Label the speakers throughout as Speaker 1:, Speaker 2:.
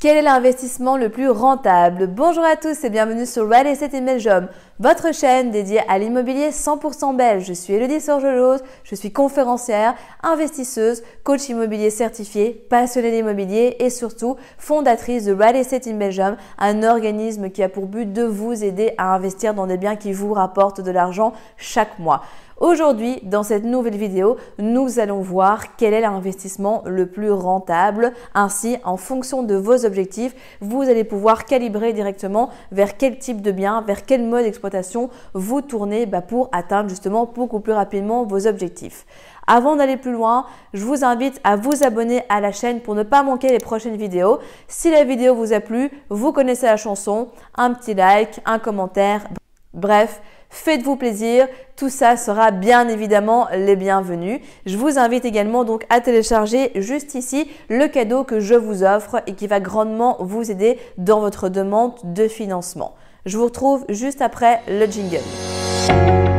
Speaker 1: Quel est l'investissement le plus rentable? Bonjour à tous et bienvenue sur Real Estate in Belgium, votre chaîne dédiée à l'immobilier 100% belge. Je suis Elodie Sorgelose, je suis conférencière, investisseuse, coach immobilier certifié, passionnée d'immobilier et surtout fondatrice de Real Estate in Belgium, un organisme qui a pour but de vous aider à investir dans des biens qui vous rapportent de l'argent chaque mois. Aujourd'hui, dans cette nouvelle vidéo, nous allons voir quel est l'investissement le plus rentable. Ainsi, en fonction de vos objectifs, vous allez pouvoir calibrer directement vers quel type de bien, vers quel mode d'exploitation vous tournez bah, pour atteindre justement beaucoup plus rapidement vos objectifs. Avant d'aller plus loin, je vous invite à vous abonner à la chaîne pour ne pas manquer les prochaines vidéos. Si la vidéo vous a plu, vous connaissez la chanson, un petit like, un commentaire, bref, Faites-vous plaisir, tout ça sera bien évidemment les bienvenus. Je vous invite également donc à télécharger juste ici le cadeau que je vous offre et qui va grandement vous aider dans votre demande de financement. Je vous retrouve juste après le jingle.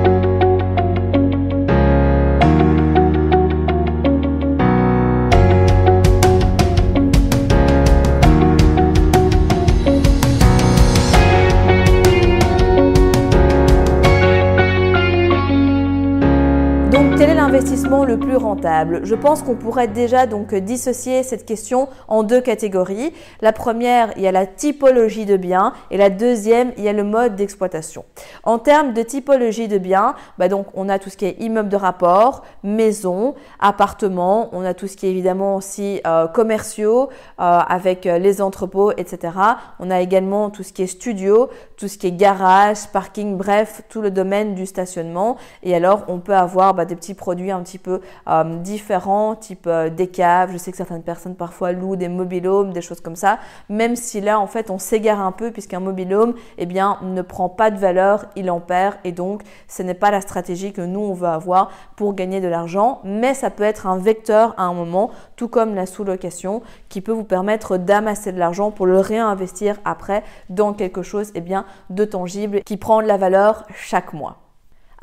Speaker 1: Le plus rentable Je pense qu'on pourrait déjà donc dissocier cette question en deux catégories. La première, il y a la typologie de biens et la deuxième, il y a le mode d'exploitation. En termes de typologie de biens, bah donc on a tout ce qui est immeuble de rapport, maison, appartement, on a tout ce qui est évidemment aussi euh, commerciaux euh, avec euh, les entrepôts, etc. On a également tout ce qui est studio, tout ce qui est garage, parking, bref, tout le domaine du stationnement. Et alors on peut avoir bah, des petits produits un petit peu euh, différents, type euh, des caves. Je sais que certaines personnes parfois louent des mobilhomes, des choses comme ça. Même si là, en fait, on s'égare un peu puisqu'un mobilhome, eh bien, ne prend pas de valeur, il en perd. Et donc, ce n'est pas la stratégie que nous, on veut avoir pour gagner de l'argent. Mais ça peut être un vecteur à un moment, tout comme la sous-location, qui peut vous permettre d'amasser de l'argent pour le réinvestir après dans quelque chose eh bien, de tangible qui prend de la valeur chaque mois.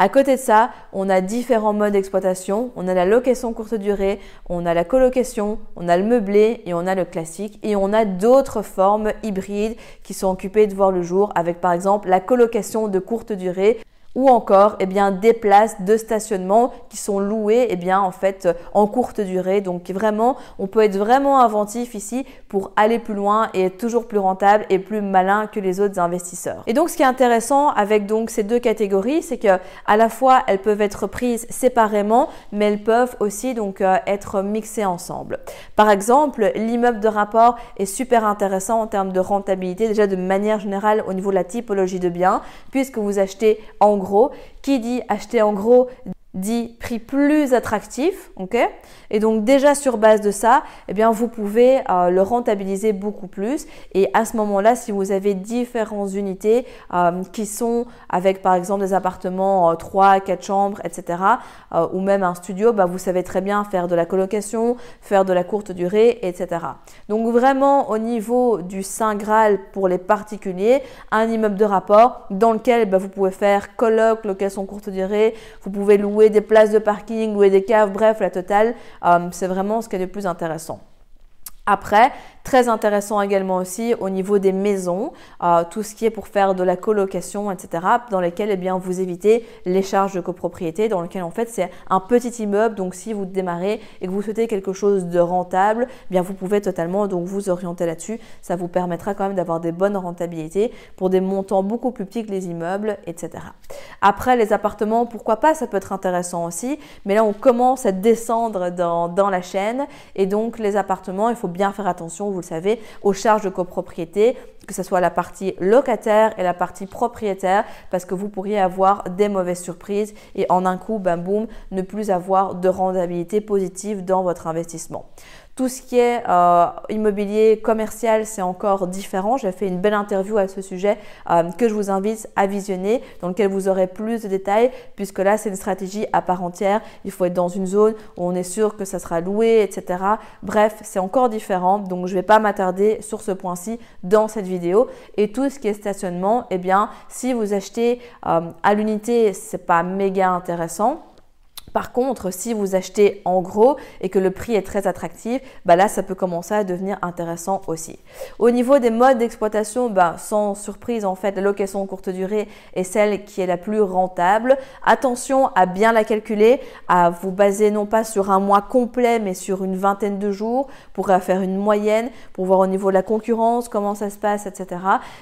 Speaker 1: À côté de ça, on a différents modes d'exploitation. On a la location courte durée, on a la colocation, on a le meublé et on a le classique. Et on a d'autres formes hybrides qui sont occupées de voir le jour avec par exemple la colocation de courte durée ou encore eh bien, des places de stationnement qui sont louées eh bien, en, fait, en courte durée. Donc vraiment, on peut être vraiment inventif ici pour aller plus loin et être toujours plus rentable et plus malin que les autres investisseurs. Et donc ce qui est intéressant avec donc ces deux catégories, c'est que à la fois elles peuvent être prises séparément, mais elles peuvent aussi donc euh, être mixées ensemble. Par exemple, l'immeuble de rapport est super intéressant en termes de rentabilité, déjà de manière générale au niveau de la typologie de biens, puisque vous achetez en gros qui dit acheter en gros dit prix plus attractif, ok? Et donc déjà sur base de ça, eh bien vous pouvez euh, le rentabiliser beaucoup plus. Et à ce moment-là, si vous avez différentes unités euh, qui sont avec par exemple des appartements 3, euh, 4 chambres, etc., ou même un studio, bah, vous savez très bien faire de la colocation, faire de la courte durée, etc. Donc vraiment au niveau du Saint Graal pour les particuliers, un immeuble de rapport dans lequel bah, vous pouvez faire coloc, location courte durée, vous pouvez louer des places de parking, louer des caves, bref, la totale, euh, c'est vraiment ce qui est le plus intéressant. Après, très intéressant également aussi au niveau des maisons, euh, tout ce qui est pour faire de la colocation, etc., dans lesquelles eh bien, vous évitez les charges de copropriété, dans lesquelles en fait c'est un petit immeuble, donc si vous démarrez et que vous souhaitez quelque chose de rentable, eh bien vous pouvez totalement donc vous orienter là-dessus. Ça vous permettra quand même d'avoir des bonnes rentabilités pour des montants beaucoup plus petits que les immeubles, etc. Après, les appartements, pourquoi pas, ça peut être intéressant aussi, mais là on commence à descendre dans, dans la chaîne et donc les appartements, il faut bien bien faire attention, vous le savez, aux charges de copropriété, que ce soit la partie locataire et la partie propriétaire, parce que vous pourriez avoir des mauvaises surprises et en un coup, bam boum, ne plus avoir de rentabilité positive dans votre investissement. Tout ce qui est euh, immobilier commercial, c'est encore différent. J'ai fait une belle interview à ce sujet euh, que je vous invite à visionner, dans lequel vous aurez plus de détails, puisque là, c'est une stratégie à part entière. Il faut être dans une zone où on est sûr que ça sera loué, etc. Bref, c'est encore différent. Donc, je ne vais pas m'attarder sur ce point-ci dans cette vidéo. Et tout ce qui est stationnement, eh bien, si vous achetez euh, à l'unité, c'est pas méga intéressant. Par contre, si vous achetez en gros et que le prix est très attractif, bah là, ça peut commencer à devenir intéressant aussi. Au niveau des modes d'exploitation, bah, sans surprise, en fait, la location courte durée est celle qui est la plus rentable. Attention à bien la calculer, à vous baser non pas sur un mois complet, mais sur une vingtaine de jours pour faire une moyenne, pour voir au niveau de la concurrence comment ça se passe, etc.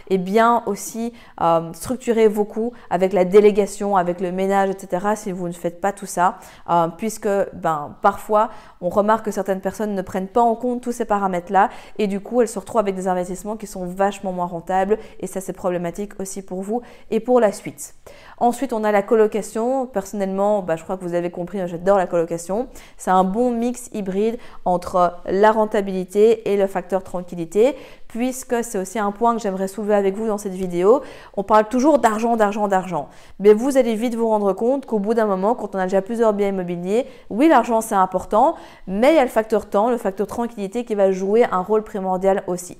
Speaker 1: Et bien aussi euh, structurer vos coûts avec la délégation, avec le ménage, etc. Si vous ne faites pas tout ça. Euh, puisque ben, parfois on remarque que certaines personnes ne prennent pas en compte tous ces paramètres-là et du coup elles se retrouvent avec des investissements qui sont vachement moins rentables et ça c'est problématique aussi pour vous et pour la suite. Ensuite, on a la colocation. Personnellement, bah, je crois que vous avez compris, hein, j'adore la colocation. C'est un bon mix hybride entre la rentabilité et le facteur tranquillité, puisque c'est aussi un point que j'aimerais soulever avec vous dans cette vidéo. On parle toujours d'argent, d'argent, d'argent. Mais vous allez vite vous rendre compte qu'au bout d'un moment, quand on a déjà plusieurs biens immobiliers, oui, l'argent c'est important, mais il y a le facteur temps, le facteur tranquillité qui va jouer un rôle primordial aussi.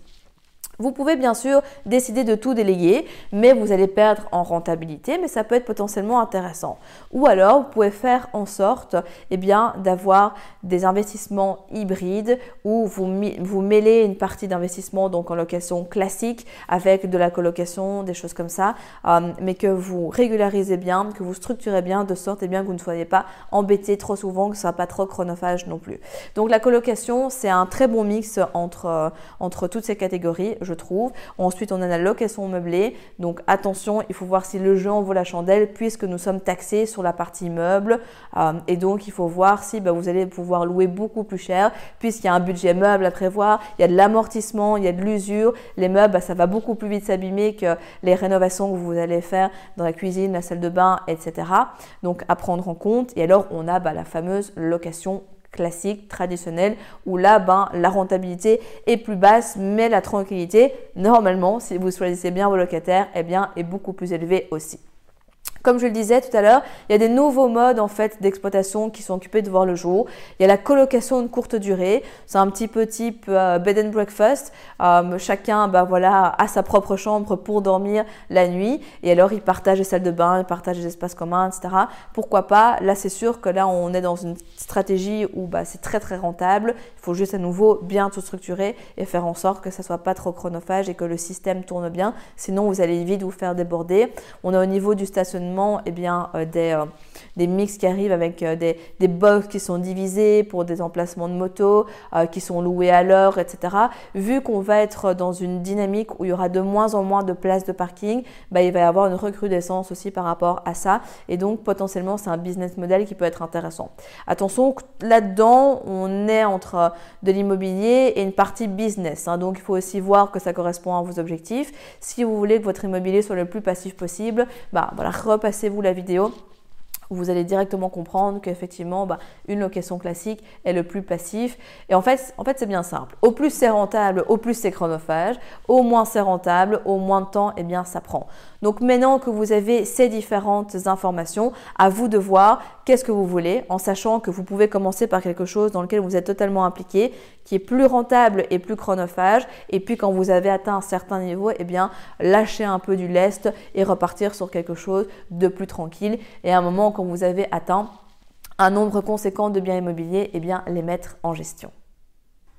Speaker 1: Vous pouvez bien sûr décider de tout déléguer, mais vous allez perdre en rentabilité, mais ça peut être potentiellement intéressant. Ou alors, vous pouvez faire en sorte eh bien, d'avoir des investissements hybrides où vous, vous mêlez une partie d'investissement donc en location classique avec de la colocation, des choses comme ça, euh, mais que vous régularisez bien, que vous structurez bien de sorte eh bien, que vous ne soyez pas embêté trop souvent, que ce ne soit pas trop chronophage non plus. Donc la colocation, c'est un très bon mix entre, euh, entre toutes ces catégories je trouve. Ensuite, on a la location meublée. Donc attention, il faut voir si le jeu en vaut la chandelle puisque nous sommes taxés sur la partie meuble. Euh, et donc, il faut voir si bah, vous allez pouvoir louer beaucoup plus cher puisqu'il y a un budget meuble à prévoir, il y a de l'amortissement, il y a de l'usure. Les meubles, bah, ça va beaucoup plus vite s'abîmer que les rénovations que vous allez faire dans la cuisine, la salle de bain, etc. Donc à prendre en compte. Et alors, on a bah, la fameuse location classique, traditionnel, où là, ben, la rentabilité est plus basse, mais la tranquillité, normalement, si vous choisissez bien vos locataires, eh bien, est beaucoup plus élevée aussi. Comme je le disais tout à l'heure, il y a des nouveaux modes en fait d'exploitation qui sont occupés de voir le jour. Il y a la colocation de courte durée. C'est un petit peu type euh, bed and breakfast. Euh, chacun bah, voilà, a sa propre chambre pour dormir la nuit. Et alors, ils partagent les salles de bain, ils partagent les espaces communs, etc. Pourquoi pas? Là, c'est sûr que là, on est dans une stratégie où bah, c'est très très rentable. Il faut juste à nouveau bien tout structurer et faire en sorte que ça soit pas trop chronophage et que le système tourne bien. Sinon, vous allez vite vous faire déborder. On est au niveau du stationnement eh bien, euh, des, euh, des mix qui arrivent avec euh, des, des box qui sont divisés pour des emplacements de moto, qui sont loués à l'heure, etc. Vu qu'on va être dans une dynamique où il y aura de moins en moins de places de parking, bah, il va y avoir une recrudescence aussi par rapport à ça. Et donc, potentiellement, c'est un business model qui peut être intéressant. Attention, là-dedans, on est entre de l'immobilier et une partie business. Hein. donc, il faut aussi voir que ça correspond à vos objectifs. Si vous voulez que votre immobilier soit le plus passif possible, bah, voilà, repassez-vous la vidéo vous allez directement comprendre qu'effectivement, bah, une location classique est le plus passif. Et en fait, en fait c'est bien simple. Au plus c'est rentable, au plus c'est chronophage. Au moins c'est rentable, au moins de temps, eh bien, ça prend. Donc maintenant que vous avez ces différentes informations, à vous de voir qu'est-ce que vous voulez, en sachant que vous pouvez commencer par quelque chose dans lequel vous êtes totalement impliqué, qui est plus rentable et plus chronophage. Et puis quand vous avez atteint un certain niveau, eh bien, lâcher un peu du lest et repartir sur quelque chose de plus tranquille. Et à un moment, quand vous avez atteint un nombre conséquent de biens immobiliers, eh bien, les mettre en gestion.